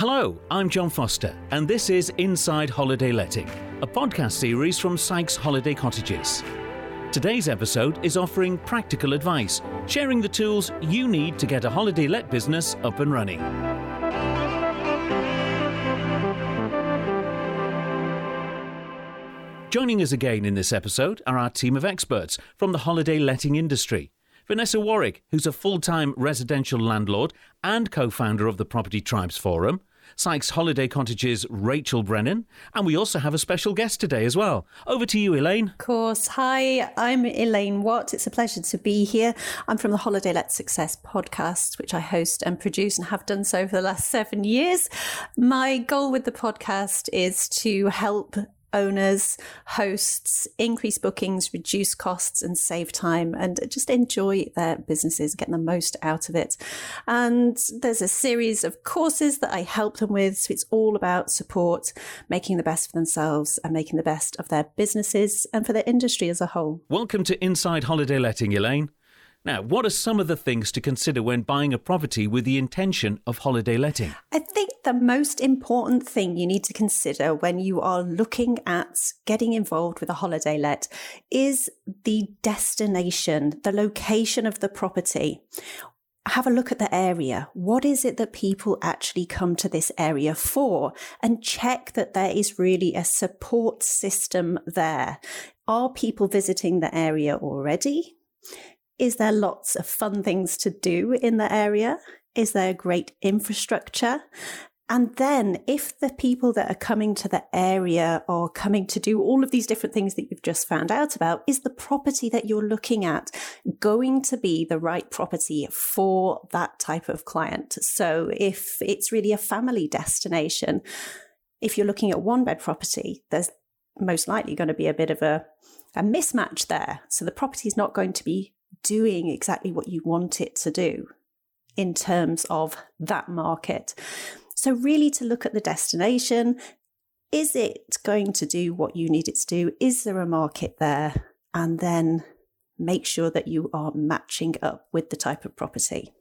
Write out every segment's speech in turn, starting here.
Hello, I'm John Foster, and this is Inside Holiday Letting, a podcast series from Sykes Holiday Cottages. Today's episode is offering practical advice, sharing the tools you need to get a holiday let business up and running. Joining us again in this episode are our team of experts from the holiday letting industry. Vanessa Warwick, who's a full time residential landlord and co founder of the Property Tribes Forum, Sykes Holiday Cottages' Rachel Brennan, and we also have a special guest today as well. Over to you, Elaine. Of course. Hi, I'm Elaine Watt. It's a pleasure to be here. I'm from the Holiday Let Success podcast, which I host and produce and have done so for the last seven years. My goal with the podcast is to help owners, hosts, increase bookings, reduce costs, and save time, and just enjoy their businesses, get the most out of it. And there's a series of courses that I help them with. So it's all about support, making the best for themselves, and making the best of their businesses and for their industry as a whole. Welcome to Inside Holiday Letting, Elaine. Now, what are some of the things to consider when buying a property with the intention of holiday letting? I think the most important thing you need to consider when you are looking at getting involved with a holiday let is the destination, the location of the property have a look at the area. What is it that people actually come to this area for? And check that there is really a support system there. Are people visiting the area already? Is there lots of fun things to do in the area? Is there great infrastructure? And then, if the people that are coming to the area are coming to do all of these different things that you've just found out about, is the property that you're looking at going to be the right property for that type of client? So, if it's really a family destination, if you're looking at one bed property, there's most likely going to be a bit of a, a mismatch there. So, the property is not going to be doing exactly what you want it to do in terms of that market. So, really, to look at the destination is it going to do what you need it to do? Is there a market there? And then make sure that you are matching up with the type of property.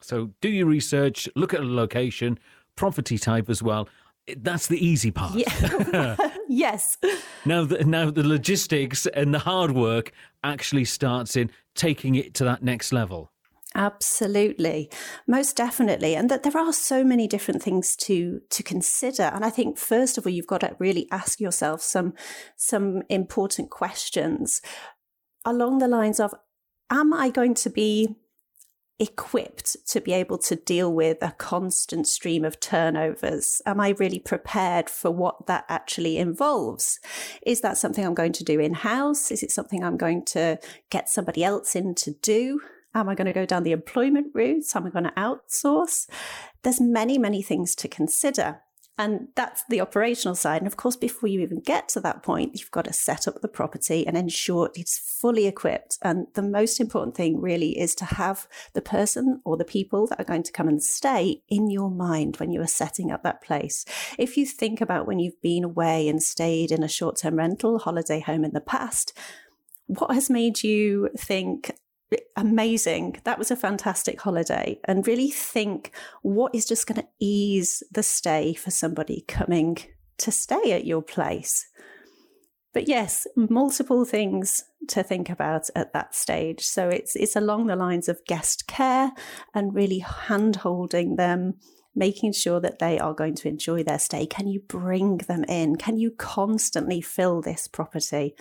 So, do your research, look at the location, property type as well. That's the easy part. Yeah. yes. Now, the, now the logistics and the hard work actually starts in taking it to that next level. Absolutely. Most definitely. And that there are so many different things to to consider. And I think first of all you've got to really ask yourself some some important questions along the lines of am I going to be equipped to be able to deal with a constant stream of turnovers? Am I really prepared for what that actually involves? Is that something I'm going to do in house? Is it something I'm going to get somebody else in to do? Am I going to go down the employment route? Am I going to outsource? There's many, many things to consider. And that's the operational side. And of course, before you even get to that point, you've got to set up the property and ensure it's fully equipped. And the most important thing really is to have the person or the people that are going to come and stay in your mind when you are setting up that place. If you think about when you've been away and stayed in a short term rental holiday home in the past, what has made you think, amazing. That was a fantastic holiday. And really think what is just going to ease the stay for somebody coming to stay at your place. But yes, multiple things to think about at that stage. So it's it's along the lines of guest care and really hand holding them, making sure that they are going to enjoy their stay. Can you bring them in? Can you constantly fill this property?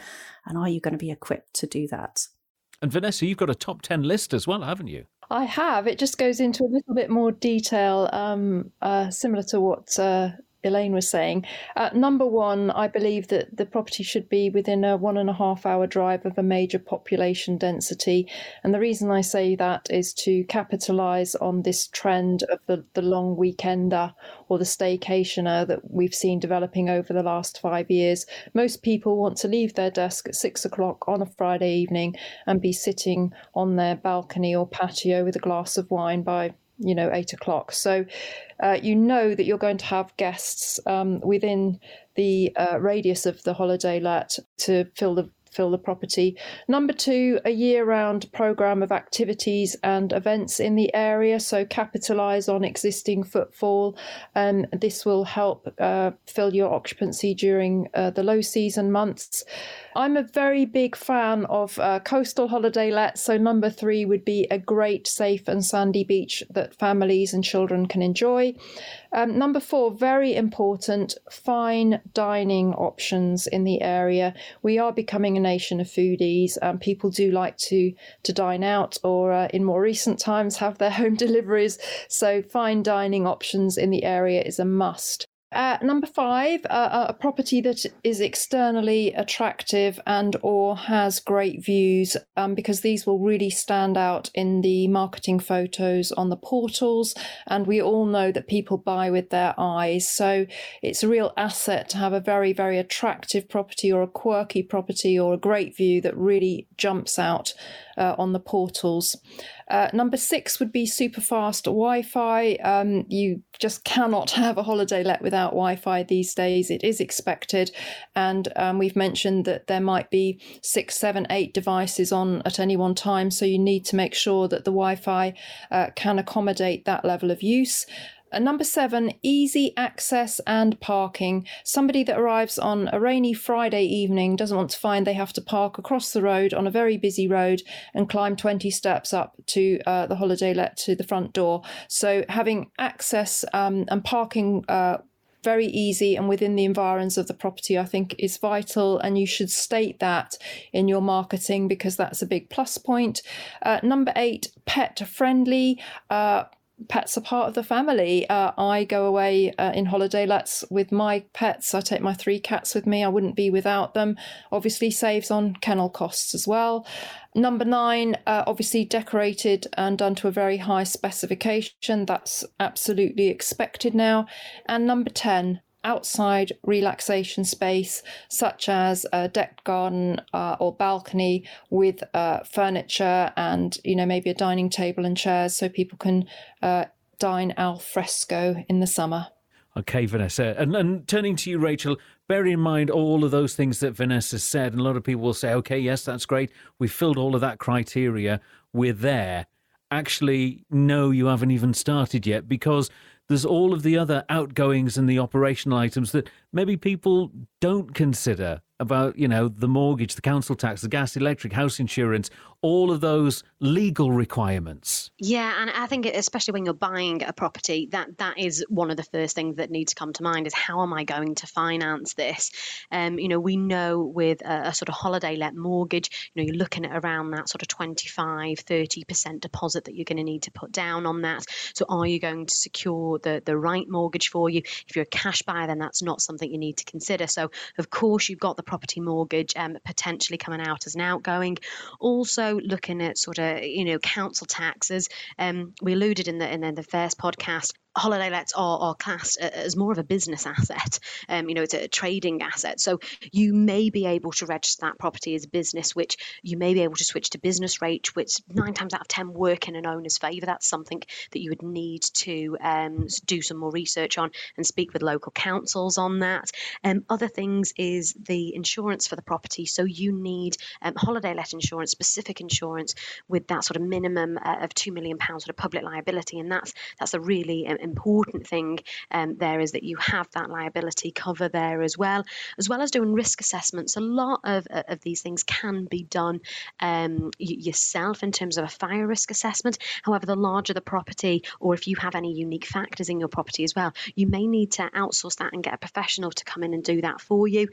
And are you going to be equipped to do that? And Vanessa, you've got a top 10 list as well, haven't you? I have. It just goes into a little bit more detail, um, uh, similar to what uh, Elaine was saying. Uh, number one, I believe that the property should be within a one and a half hour drive of a major population density. And the reason I say that is to capitalise on this trend of the, the long weekender or the staycationer that we've seen developing over the last five years. Most people want to leave their desk at six o'clock on a Friday evening and be sitting on their balcony or patio with a glass of wine by you know eight o'clock. So uh, you know that you're going to have guests um, within the uh, radius of the holiday let to fill the fill the property. Number two, a year round programme of activities and events in the area. So capitalise on existing footfall. And this will help uh, fill your occupancy during uh, the low season months. I'm a very big fan of uh, coastal holiday lets. So, number three would be a great, safe, and sandy beach that families and children can enjoy. Um, number four, very important, fine dining options in the area. We are becoming nation of foodies, and people do like to to dine out, or uh, in more recent times have their home deliveries. So, fine dining options in the area is a must. Uh, number five, uh, a property that is externally attractive and or has great views, um, because these will really stand out in the marketing photos on the portals. And we all know that people buy with their eyes, so it's a real asset to have a very, very attractive property or a quirky property or a great view that really jumps out uh, on the portals. Uh, number six would be super fast Wi Fi. Um, you just cannot have a holiday let without Wi Fi these days. It is expected. And um, we've mentioned that there might be six, seven, eight devices on at any one time. So you need to make sure that the Wi Fi uh, can accommodate that level of use. Number seven, easy access and parking. Somebody that arrives on a rainy Friday evening doesn't want to find they have to park across the road on a very busy road and climb 20 steps up to uh, the holiday let to the front door. So having access um, and parking uh, very easy and within the environs of the property, I think is vital. And you should state that in your marketing because that's a big plus point. Uh, number eight, pet friendly. Uh, pets are part of the family. Uh, I go away uh, in holiday lets with my pets. I take my three cats with me. I wouldn't be without them. Obviously, saves on kennel costs as well. Number nine, uh, obviously decorated and done to a very high specification. That's absolutely expected now. And number 10, outside relaxation space, such as a decked garden uh, or balcony with uh, furniture and, you know, maybe a dining table and chairs so people can uh, dine al fresco in the summer. Okay, Vanessa. And, and turning to you, Rachel, bear in mind all of those things that Vanessa said. And a lot of people will say, okay, yes, that's great. We've filled all of that criteria. We're there. Actually, no, you haven't even started yet because there's all of the other outgoings and the operational items that maybe people don't consider about, you know, the mortgage, the council tax, the gas, electric, house insurance, all of those legal requirements. Yeah, and I think especially when you're buying a property, that that is one of the first things that needs to come to mind is how am I going to finance this? Um, you know, we know with a, a sort of holiday let mortgage, you know, you're looking at around that sort of 25, 30% deposit that you're going to need to put down on that. So are you going to secure the the right mortgage for you? If you're a cash buyer, then that's not something you need to consider. So of course you've got the property mortgage um, potentially coming out as an outgoing. Also looking at sort of you know council taxes. Um, we alluded in the in the, the first podcast holiday lets are, are classed as more of a business asset. Um, you know, it's a trading asset. So you may be able to register that property as a business, which you may be able to switch to business rate, which nine times out of ten work in an owner's favour. That's something that you would need to um, do some more research on and speak with local councils on that. Um, other things is the insurance for the property. So you need um, holiday let insurance, specific insurance with that sort of minimum uh, of two million pounds sort of public liability, and that's that's a really um, important thing um, there is that you have that liability cover there as well, as well as doing risk assessments. A lot of, uh, of these things can be done um, yourself in terms of a fire risk assessment. However, the larger the property, or if you have any unique factors in your property as well, you may need to outsource that and get a professional to come in and do that for you.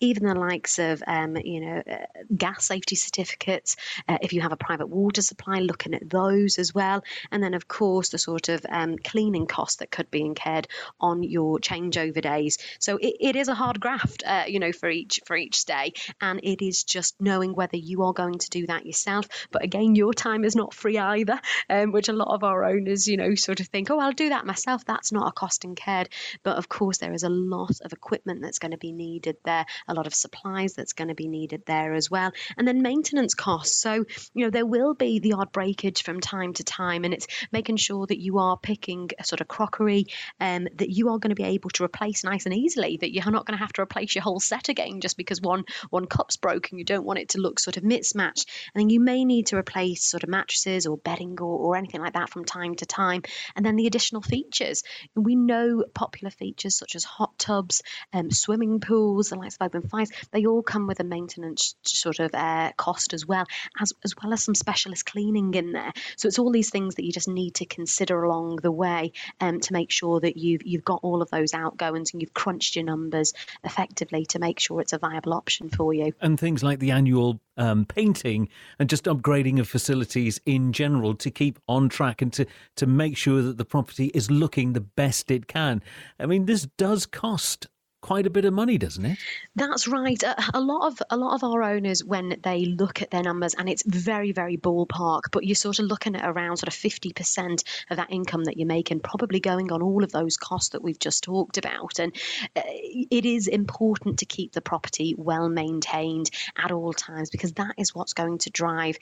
Even the likes of, um, you know, uh, gas safety certificates, uh, if you have a private water supply, looking at those as well. And then, of course, the sort of um, cleaning costs that could be incurred on your changeover days. So it, it is a hard graft, uh, you know, for each for each stay, and it is just knowing whether you are going to do that yourself. But again, your time is not free either, um, which a lot of our owners, you know, sort of think, oh, I'll do that myself. That's not a cost incurred. But of course, there is a lot of equipment that's going to be needed there, a lot of supplies that's going to be needed there as well, and then maintenance costs. So you know, there will be the odd breakage from time to time, and it's making sure that you are picking a sort of of crockery um, that you are going to be able to replace nice and easily. That you're not going to have to replace your whole set again just because one one cup's broken. You don't want it to look sort of mismatched, and then you may need to replace sort of mattresses or bedding or, or anything like that from time to time. And then the additional features. We know popular features such as hot tubs, um, swimming pools, the likes of open fires. They all come with a maintenance sort of uh, cost as well, as as well as some specialist cleaning in there. So it's all these things that you just need to consider along the way um, to make sure that you've you've got all of those outgoings and you've crunched your numbers effectively to make sure it's a viable option for you. And things like the annual um, painting and just upgrading of facilities in general to keep on track and to, to make sure that the property is looking the best it can. I mean, this does cost quite a bit of money, doesn't it? That's right. A, a, lot of a lot of our owners, when they look at their numbers, and it's very very ballpark, but you're sort of looking at around sort of fifty percent of that income that you're making, probably going on all of those costs that we've just talked about. And uh, it is important to keep the property well maintained at all times because that is what's going to drive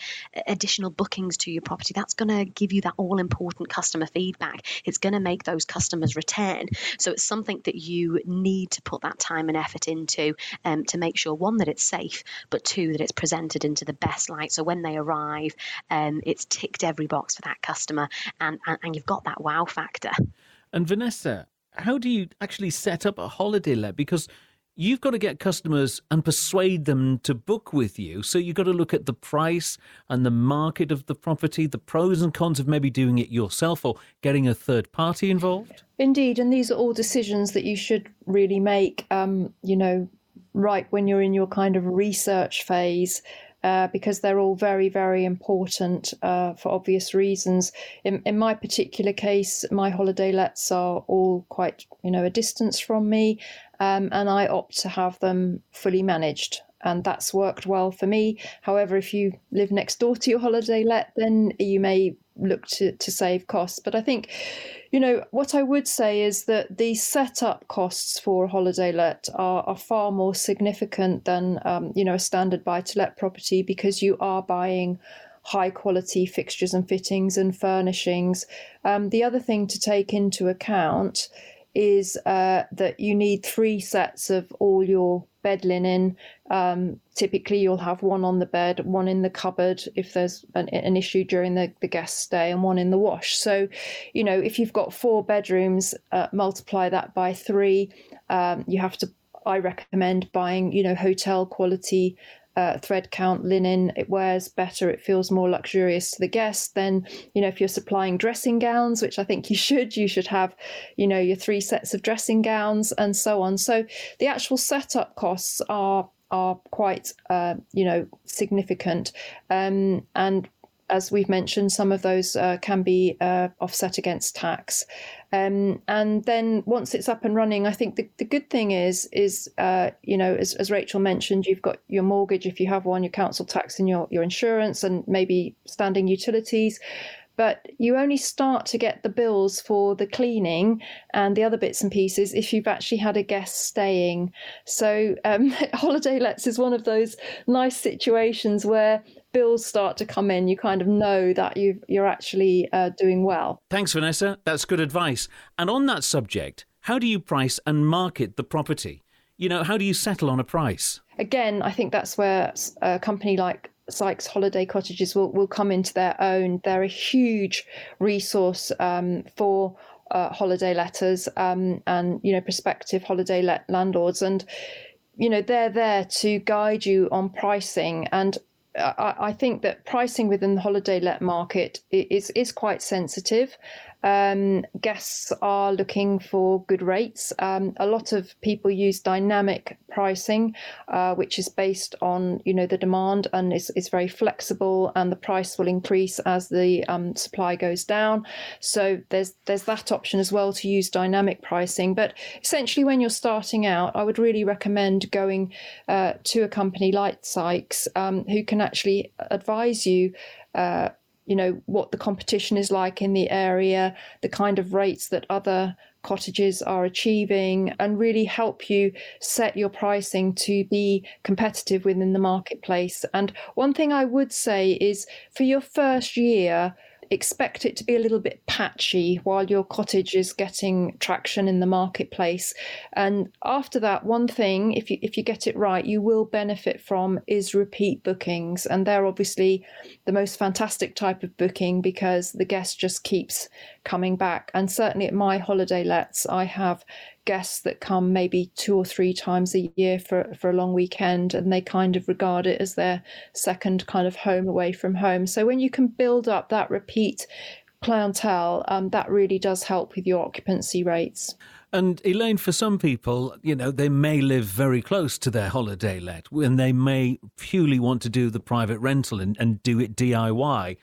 additional bookings to your property. That's going to give you that all important customer feedback. It's going to make those customers return. So it's something that you need to put that time and effort into um, to make sure one that it's safe, but two that it's presented into the best light. So when they arrive, um, it's ticked every box for that customer, and, and and you've got that wow factor. And Vanessa, how do you actually set up a holiday let? Because you've got to get customers and persuade them to book with you. So you've got to look at the price and the market of the property, the pros and cons of maybe doing it yourself or getting a third party involved. Indeed, and these are all decisions that you should really make. Um, you know, right when you're in your kind of research phase. Uh, because they're all very, very important uh, for obvious reasons. In, in, my particular case, my holiday lets are all quite, you know, a distance from me, um, and I opt to have them fully managed. And that's worked well for me. However, if you live next door to your holiday let, then you may look to, to save costs. But I think, you know, what I would say is that the setup costs for a holiday let are, are far more significant than, um, you know, a standard buy to let property because you are buying high quality fixtures and fittings and furnishings. Um, the other thing to take into account is uh, that you need three sets of all your bed linen. Um, typically, you'll have one on the bed, one in the cupboard if there's an, an, issue during the, the guest stay, and one in the wash. So, you know, if you've got four bedrooms, uh, multiply that by three. Um, you have to I recommend buying, you know, hotel quality uh, thread count linen, it wears better, it feels more luxurious to the guest. Then, you know, if you're supplying dressing gowns, which I think you should, you should have, you know, your three sets of dressing gowns and so on. So the actual setup costs are are quite, uh, you know, significant. Um, and as we've mentioned, some of those uh, can be uh, offset against tax. Um, and then once it's up and running, I think the, the good thing is, is uh, you know, as, as Rachel mentioned, you've got your mortgage if you have one, your council tax, and your, your insurance, and maybe standing utilities but you only start to get the bills for the cleaning and the other bits and pieces if you've actually had a guest staying. So, um, holiday lets is one of those nice situations where bills start to come in, you kind of know that you you're actually uh, doing well. Thanks, Vanessa. That's good advice. And on that subject, how do you price and market the property? You know, how do you settle on a price? Again, I think that's where a company like Sykes Holiday Cottages will, will come into their own. They're a huge resource um, for uh, holiday letters um, and you know prospective holiday let landlords and you know they're there to guide you on pricing and I, think that pricing within the holiday let market is is quite sensitive. Um, guests are looking for good rates. Um, a lot of people use dynamic pricing, uh, which is based on you know the demand and is, is very flexible, and the price will increase as the um, supply goes down. So there's there's that option as well to use dynamic pricing. But essentially, when you're starting out, I would really recommend going uh, to a company like Sykes, um, who can actually advise you. Uh, you know what the competition is like in the area, the kind of rates that other cottages are achieving, and really help you set your pricing to be competitive within the marketplace. And one thing I would say is for your first year, expect it to be a little bit patchy while your cottage is getting traction in the marketplace. And after that, one thing, if you if you get it right, you will benefit from is repeat bookings. And they're obviously the most fantastic type of booking because the guest just keeps coming back. And certainly at my holiday lets, I have guests that come maybe two or three times a year for, for a long weekend and they kind of regard it as their second kind of home away from home. So when you can build up that repeat clientele, um, that really does help with your occupancy rates. And Elaine, for some people, you know, they may live very close to their holiday let and they may purely want to do the private rental and, and do it DIY.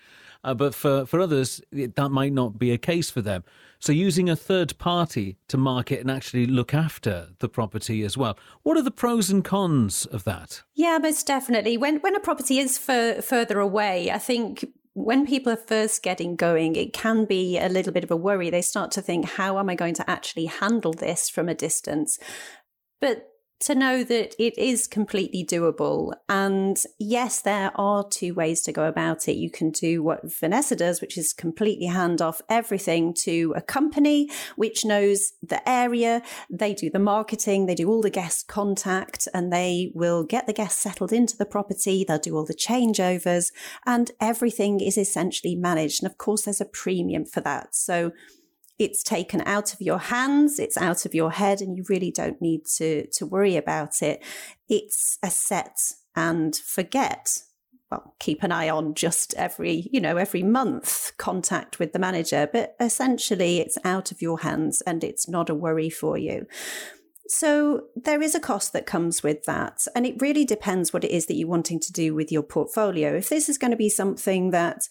Uh, but for, for others, that might not be a case for them. So using a third party to market and actually look after the property as well. What are the pros and cons of that? Yeah, most definitely. When when a property is further away, I think when people are first getting going, it can be a little bit of a worry. They start to think, how am I going to actually handle this from a distance? But to know that it is completely doable. And yes, there are two ways to go about it. You can do what Vanessa does, which is completely hand off everything to a company which knows the area. They do the marketing, they do all the guest contact, and they will get the guests settled into the property. They'll do all the changeovers, and everything is essentially managed. And of course, there's a premium for that. So it's taken out of your hands, it's out of your head, and you really don't need to, to worry about it. It's a set and forget. Well, keep an eye on just every, you know, every month contact with the manager, but essentially it's out of your hands and it's not a worry for you. So there is a cost that comes with that. And it really depends what it is that you're wanting to do with your portfolio. If this is going to be something that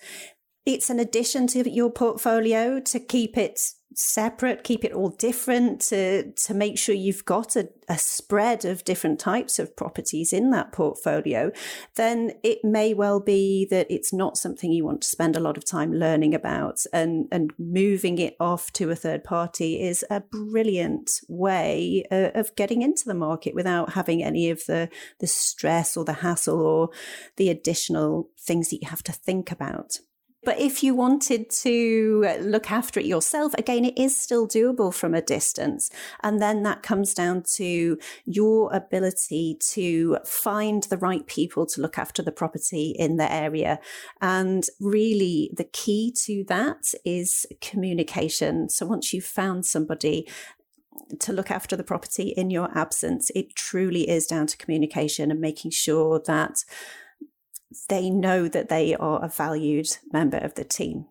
it's an addition to your portfolio to keep it separate, keep it all different, to, to make sure you've got a, a spread of different types of properties in that portfolio, then it may well be that it's not something you want to spend a lot of time learning about. And, and moving it off to a third party is a brilliant way uh, of getting into the market without having any of the, the stress or the hassle or the additional things that you have to think about. But if you wanted to look after it yourself, again, it is still doable from a distance. And then that comes down to your ability to find the right people to look after the property in the area. And really, the key to that is communication. So once you've found somebody, to look after the property in your absence, it truly is down to communication and making sure that they know that they are a valued member of the team.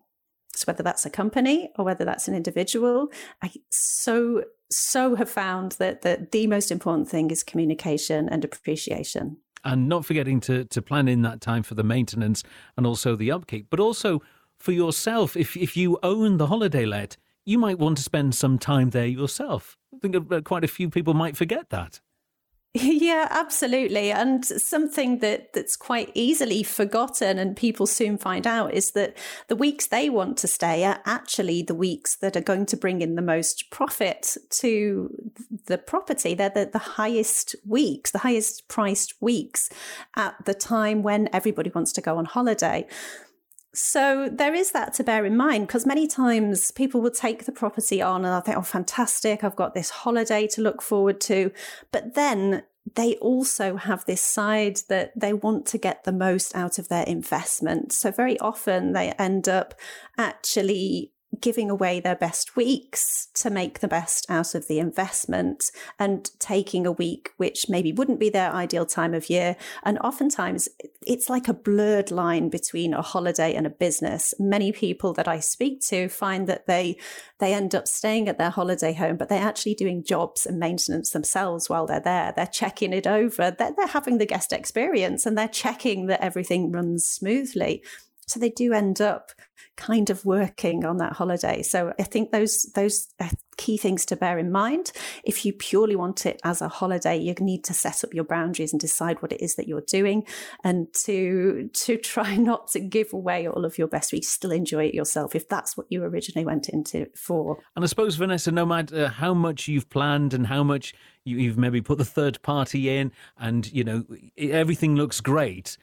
So whether that's a company or whether that's an individual, I so so have found that that the most important thing is communication and appreciation. And not forgetting to to plan in that time for the maintenance and also the upkeep, but also for yourself. If if you own the holiday let, you might want to spend some time there yourself. I think quite a few people might forget that. Yeah, absolutely. And something that that's quite easily forgotten and people soon find out is that the weeks they want to stay are actually the weeks that are going to bring in the most profit to the property. They're the, the highest weeks, the highest priced weeks at the time when everybody wants to go on holiday. So there is that to bear in mind because many times people will take the property on and I think, oh, fantastic, I've got this holiday to look forward to. But then they also have this side that they want to get the most out of their investment. So very often they end up actually giving away their best weeks to make the best out of the investment and taking a week which maybe wouldn't be their ideal time of year. And oftentimes it's like a blurred line between a holiday and a business. Many people that I speak to find that they they end up staying at their holiday home, but they're actually doing jobs and maintenance themselves while they're there. They're checking it over. They're, they're having the guest experience and they're checking that everything runs smoothly. So they do end up kind of working on that holiday. So I think those those key things to bear in mind. If you purely want it as a holiday, you need to set up your boundaries and decide what it is that you're doing, and to to try not to give away all of your best weeks. Still enjoy it yourself if that's what you originally went into for. And I suppose Vanessa, no matter how much you've planned and how much you've maybe put the third party in, and you know everything looks great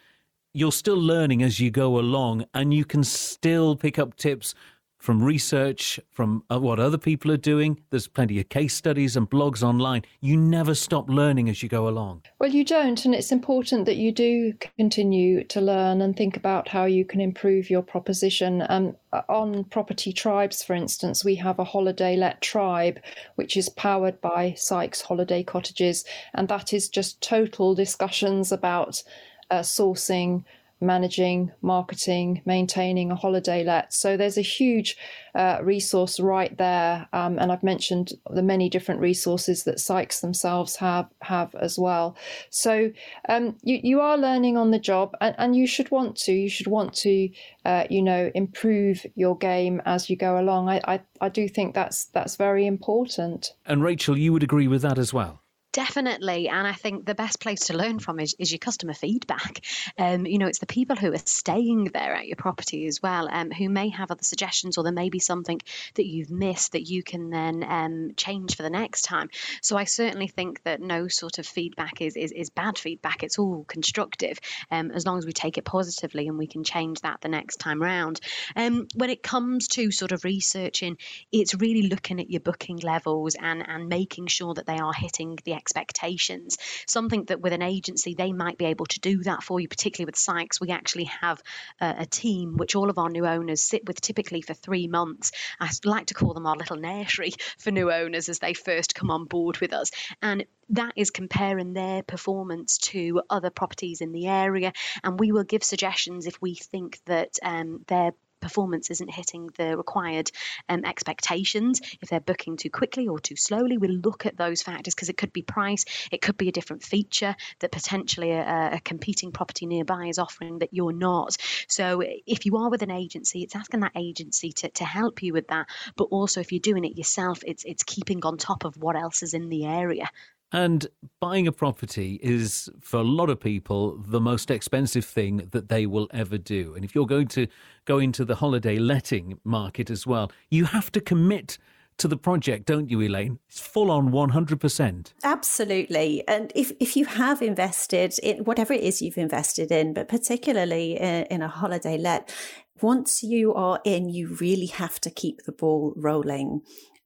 you're still learning as you go along and you can still pick up tips from research, from uh, what other people are doing. There's plenty of case studies and blogs online. You never stop learning as you go along. Well, you don't, and it's important that you do continue to learn and think about how you can improve your proposition. And um, on Property Tribes, for instance, we have a holiday let tribe, which is powered by Sykes Holiday Cottages, and that is just total discussions about uh, sourcing managing, marketing, maintaining a holiday let. So there's a huge uh, resource right there, um, and I've mentioned the many different resources that Sykes themselves have have as well. So um, you you are learning on the job, and, and you should want to. You should want to, uh, you know, improve your game as you go along. I, I I do think that's that's very important. And Rachel, you would agree with that as well. Definitely. And I think the best place to learn from is, is your customer feedback. Um, you know, it's the people who are staying there at your property as well, um, who may have other suggestions, or there may be something that you've missed that you can then um, change for the next time. So I certainly think that no sort of feedback is, is, is bad feedback. It's all constructive um, as long as we take it positively and we can change that the next time round. Um, when it comes to sort of researching, it's really looking at your booking levels and, and making sure that they are hitting the expectations. Something that with an agency, they might be able to do that for you, particularly with Sykes. We actually have a, a team which all of our new owners sit with typically for three months. I like to call them our little nursery for new owners as they first come on board with us. And that is comparing their performance to other properties in the area and we will give suggestions if we think that um, their performance isn't hitting the required um, expectations, if they're booking too quickly or too slowly, we look at those factors because it could be price, it could be a different feature that potentially a, a competing property nearby is offering that you're not. So if you are with an agency, it's asking that agency to, to help you with that. But also if you're doing it yourself, it's it's keeping on top of what else is in the area. And buying a property is, for a lot of people, the most expensive thing that they will ever do. And if you're going to go into the holiday letting market as well, you have to commit to the project, don't you, Elaine? It's full on 100%. Absolutely. And if, if you have invested in whatever it is you've invested in, but particularly in, in a holiday let, once you are in, you really have to keep the ball rolling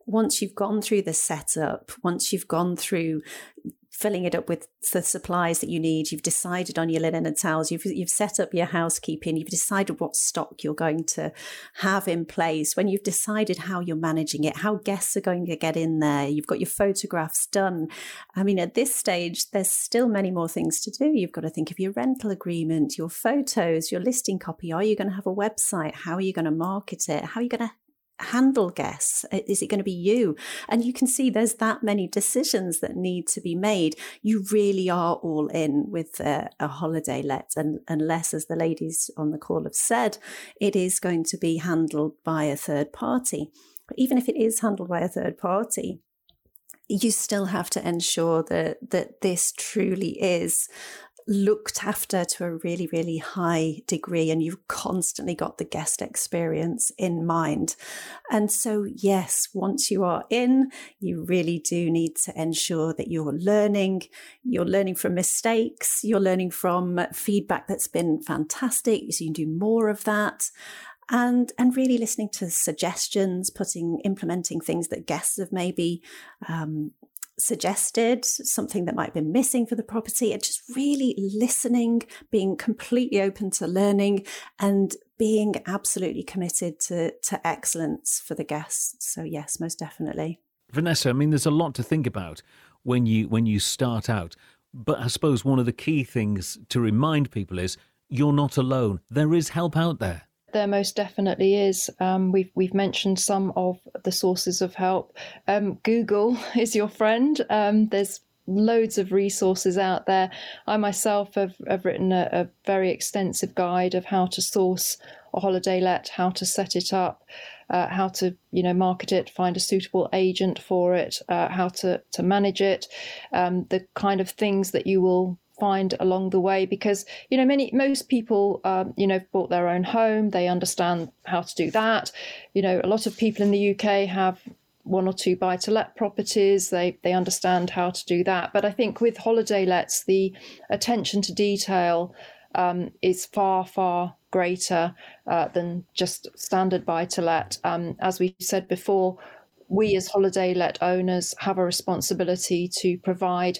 once you've gone through the setup, once you've gone through filling it up with the supplies that you need, you've decided on your linen and towels, you've you've set up your housekeeping, you've decided what stock you're going to have in place, when you've decided how you're managing it, how guests are going to get in there, you've got your photographs done. I mean, at this stage, there's still many more things to do. You've got to think of your rental agreement, your photos, your listing copy. Are you going to have a website? How are you going to market it? How are you going to handle guests? Is it going to be you? And you can see there's that many decisions that need to be made. You really are all in with a, a holiday let, and unless, as the ladies on the call have said, it is going to be handled by a third party. But even if it is handled by a third party, you still have to ensure that that this truly is looked after to a really, really high degree, and you've constantly got the guest experience in mind. And so, yes, once you are in, you really do need to ensure that you're learning, you're learning from mistakes, you're learning from feedback that's been fantastic, so you can do more of that. And and really listening to suggestions, putting implementing things that guests have maybe um, suggested, something that might have been missing for the property, and just really listening, being completely open to learning, and being absolutely committed to, to excellence for the guests. So, yes, most definitely. Vanessa, I mean, there's a lot to think about when you when you start out. But I suppose one of the key things to remind people is you're not alone. There is help out there. There most definitely is. Um, we've we've mentioned some of the sources of help. Um, Google is your friend. Um, there's loads of resources out there. I myself have, have written a, a, very extensive guide of how to source a holiday let, how to set it up, uh, how to you know market it, find a suitable agent for it, uh, how to to manage it, um, the kind of things that you will find along the way because you know many most people um, you know bought their own home. They understand how to do that. You know a lot of people in the uk have one or two buy to let properties. They they understand how to do that. But i think with holiday lets the attention to detail um, is far, far greater uh, than just standard buy to let. Um, as we said before, we as holiday let owners have a responsibility to provide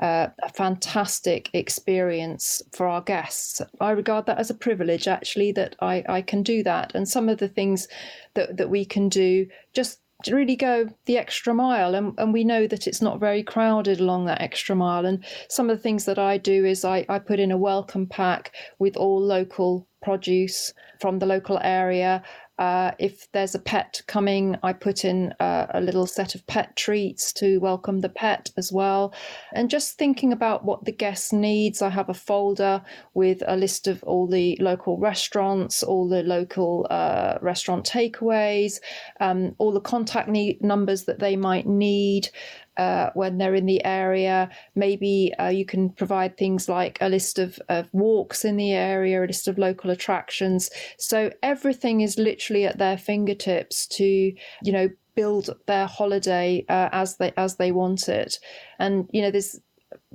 uh, a fantastic experience for our guests. I regard that as a privilege, actually, that I, I can do that. And some of the things that, that we can do just really go the extra mile and, and we know that it's not very crowded along that extra mile and some of the things that i do is i, I put in a welcome pack with all local produce from the local area uh, if there's a pet coming, I put in uh, a little set of pet treats to welcome the pet as well. And just thinking about what the guest needs, I have a folder with a list of all the local restaurants, all the local uh, restaurant takeaways, um, all the contact need- numbers that they might need uh, when they're in the area. Maybe uh, you can provide things like a list of, of walks in the area, a list of local attractions. So everything is literally at their fingertips to, you know, build their holiday uh, as they as they want it. And you know, there's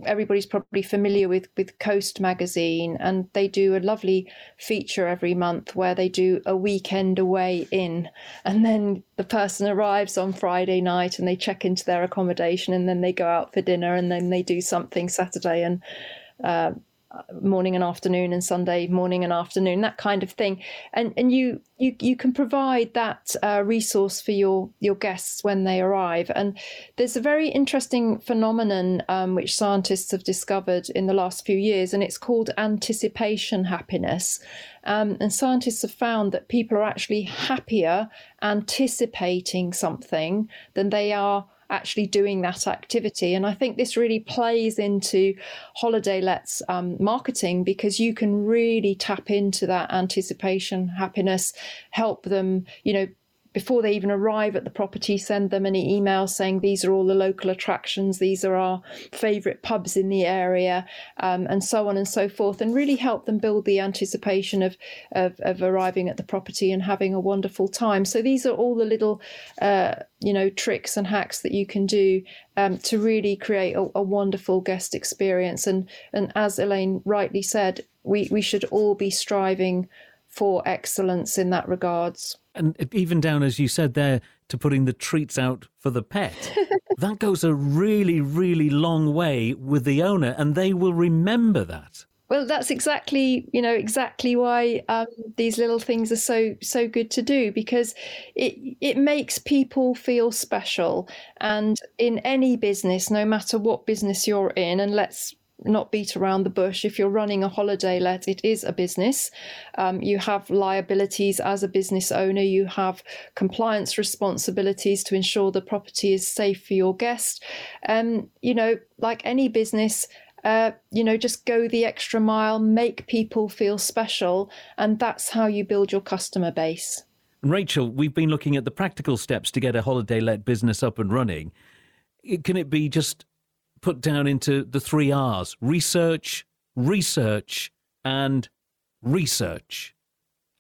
everybody's probably familiar with with Coast magazine, and they do a lovely feature every month where they do a weekend away in, and then the person arrives on Friday night and they check into their accommodation, and then they go out for dinner, and then they do something Saturday and. Uh, morning and afternoon and Sunday morning and afternoon, that kind of thing. And and you you you can provide that uh, resource for your your guests when they arrive. And there's a very interesting phenomenon um, which scientists have discovered in the last few years, and it's called anticipation happiness. Um, and scientists have found that people are actually happier anticipating something than they are actually doing that activity. And I think this really plays into holiday lets um, marketing because you can really tap into that anticipation happiness, help them, you know, before they even arrive at the property, send them an email saying these are all the local attractions, these are our favourite pubs in the area, um, and so on and so forth, and really help them build the anticipation of, of, of arriving at the property and having a wonderful time. So these are all the little, uh, you know, tricks and hacks that you can do um, to really create a, a wonderful guest experience. And and as Elaine rightly said, we we should all be striving for excellence in that regards and even down as you said there to putting the treats out for the pet that goes a really really long way with the owner and they will remember that. Well that's exactly you know exactly why um, these little things are so so good to do because it it makes people feel special. And in any business no matter what business you're in and let's not beat around the bush. If you're running a holiday let, it is a business. Um, you have liabilities as a business owner. You have compliance responsibilities to ensure the property is safe for your guest. Um, you know, like any business, uh, you know, just go the extra mile, make people feel special, and that's how you build your customer base. Rachel, we've been looking at the practical steps to get a holiday let business up and running. Can it be just put down into the three R's. Research, research, and research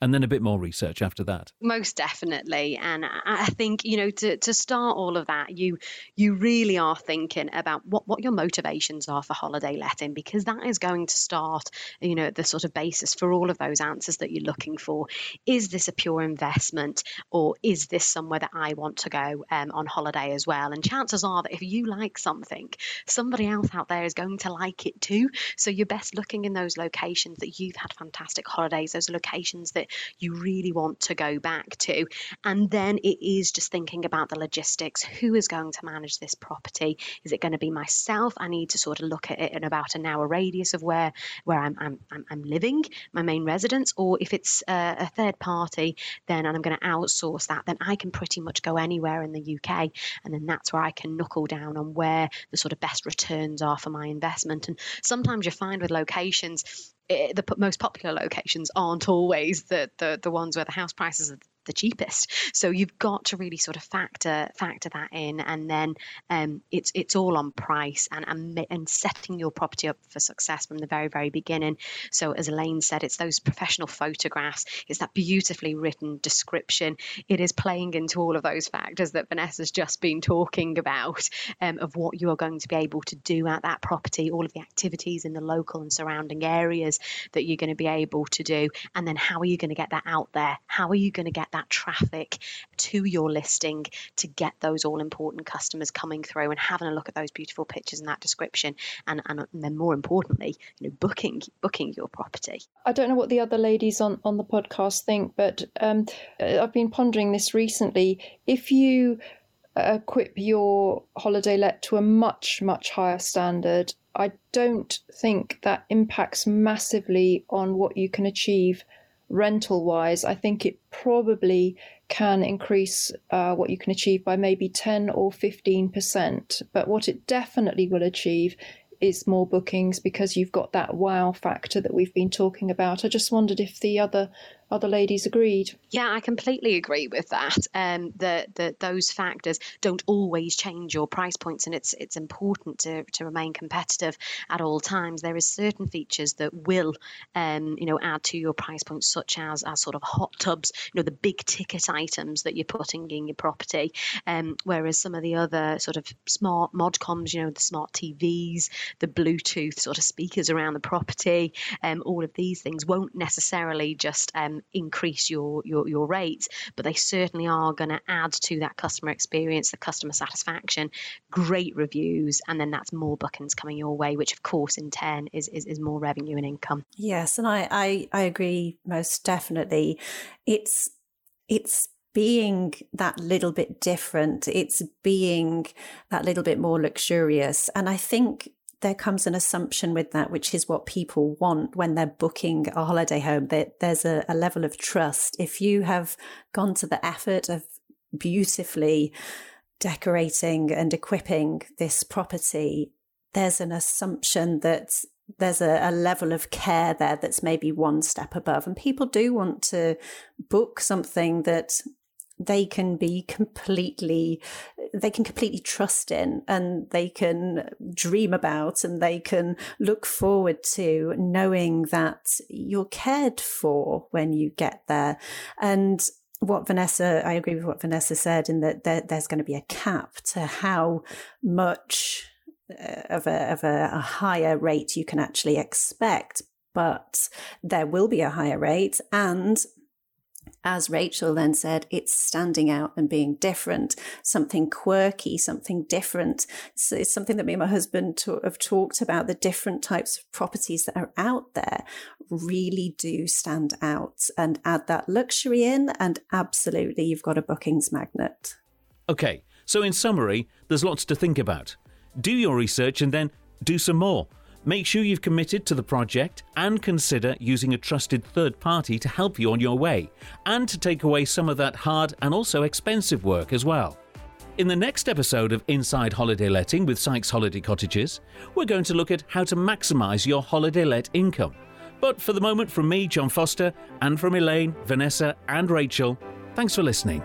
and then a bit more research after that. Most definitely. And i think you know to, to start all of that you you really are thinking about what, what your motivations are for holiday letting because that is going to start you know the sort of basis for all of those answers that you're looking for. Is this a pure investment or is this somewhere that i want to go um, on holiday as well? And chances are that if you like something somebody else out there is going to like it too. So you're best looking in those locations that you've had fantastic holidays those locations that you really want to go back to. And then it is just thinking about the logistics. Who is going to manage this property? Is it going to be myself? I need to sort of look at it in about an hour radius of where where I'm I'm, I'm living, my main residence, or if it's a, a third party, then and I'm going to outsource that, then I can pretty much go anywhere in the UK, and then that's where I can knuckle down on where the sort of best returns are for my investment. And sometimes you find with locations it, the most popular locations aren't always the, the the ones where the house prices are the cheapest. So you've got to really sort of factor factor that in, and then um, it's it's all on price and, and and setting your property up for success from the very very beginning. So as Elaine said, it's those professional photographs, it's that beautifully written description. It is playing into all of those factors that Vanessa's just been talking about um, of what you are going to be able to do at that property, all of the activities in the local and surrounding areas that you're going to be able to do, and then how are you going to get that out there? How are you going to get that traffic to your listing to get those all important customers coming through and having a look at those beautiful pictures and that description, and, and then more importantly, you know, booking booking your property. I don't know what the other ladies on on the podcast think, but um, I've been pondering this recently. If you equip your holiday let to a much much higher standard I don't think that impacts massively on what you can achieve rental wise. I think it probably can increase uh, what you can achieve by maybe 10 or 15%. But what it definitely will achieve is more bookings because you've got that wow factor that we've been talking about. I just wondered if the other other ladies agreed. Yeah, I completely agree with that. Um, that the, those factors don't always change your price points, and it's it's important to, to remain competitive at all times. There is certain features that will, um, you know, add to your price points, such as as sort of hot tubs, you know, the big ticket items that you're putting in your property. Um, whereas some of the other sort of smart mod cons, you know, the smart TVs, the Bluetooth sort of speakers around the property, um, all of these things won't necessarily just um, increase your, your, your rates, but they certainly are going to add to that customer experience, the customer satisfaction, great reviews, and then that's more bookings coming your way, which of course in turn is, is, is more revenue and income. Yes, and I, I, I agree most definitely. It's it's being that little bit different. It's being that little bit more luxurious. And I think there comes an assumption with that, which is what people want when they're booking a holiday home, that there's a, a level of trust. If you have gone to the effort of beautifully decorating and equipping this property, there's an assumption that there's a, a, level of care there that's maybe one step above. And people do want to book something that they can be completely they can completely trust in and they can dream about and they can look forward to knowing that you're cared for when you get there and what Vanessa, I agree with what Vanessa said, in that there, there's going to be a cap to how much uh, of a of a, a higher rate you can actually expect. But there will be a higher rate, and as Rachel then said, it's standing out and being different, something quirky, something different. So it's something that me and my husband to- have talked about. The different types of properties that are out there really do stand out and add that luxury in. And absolutely, you've got a bookings magnet. Okay, so in summary, there's lots to think about. Do your research and then do some more. Make sure you've committed to the project and consider using a trusted third party to help you on your way and to take away some of that hard and also expensive work as well. In the next episode of Inside Holiday Letting with Sykes Holiday Cottages, we're going to look at how to maximise your holiday let income. But for the moment, from me, John Foster, and from Elaine, Vanessa, and Rachel, thanks for listening.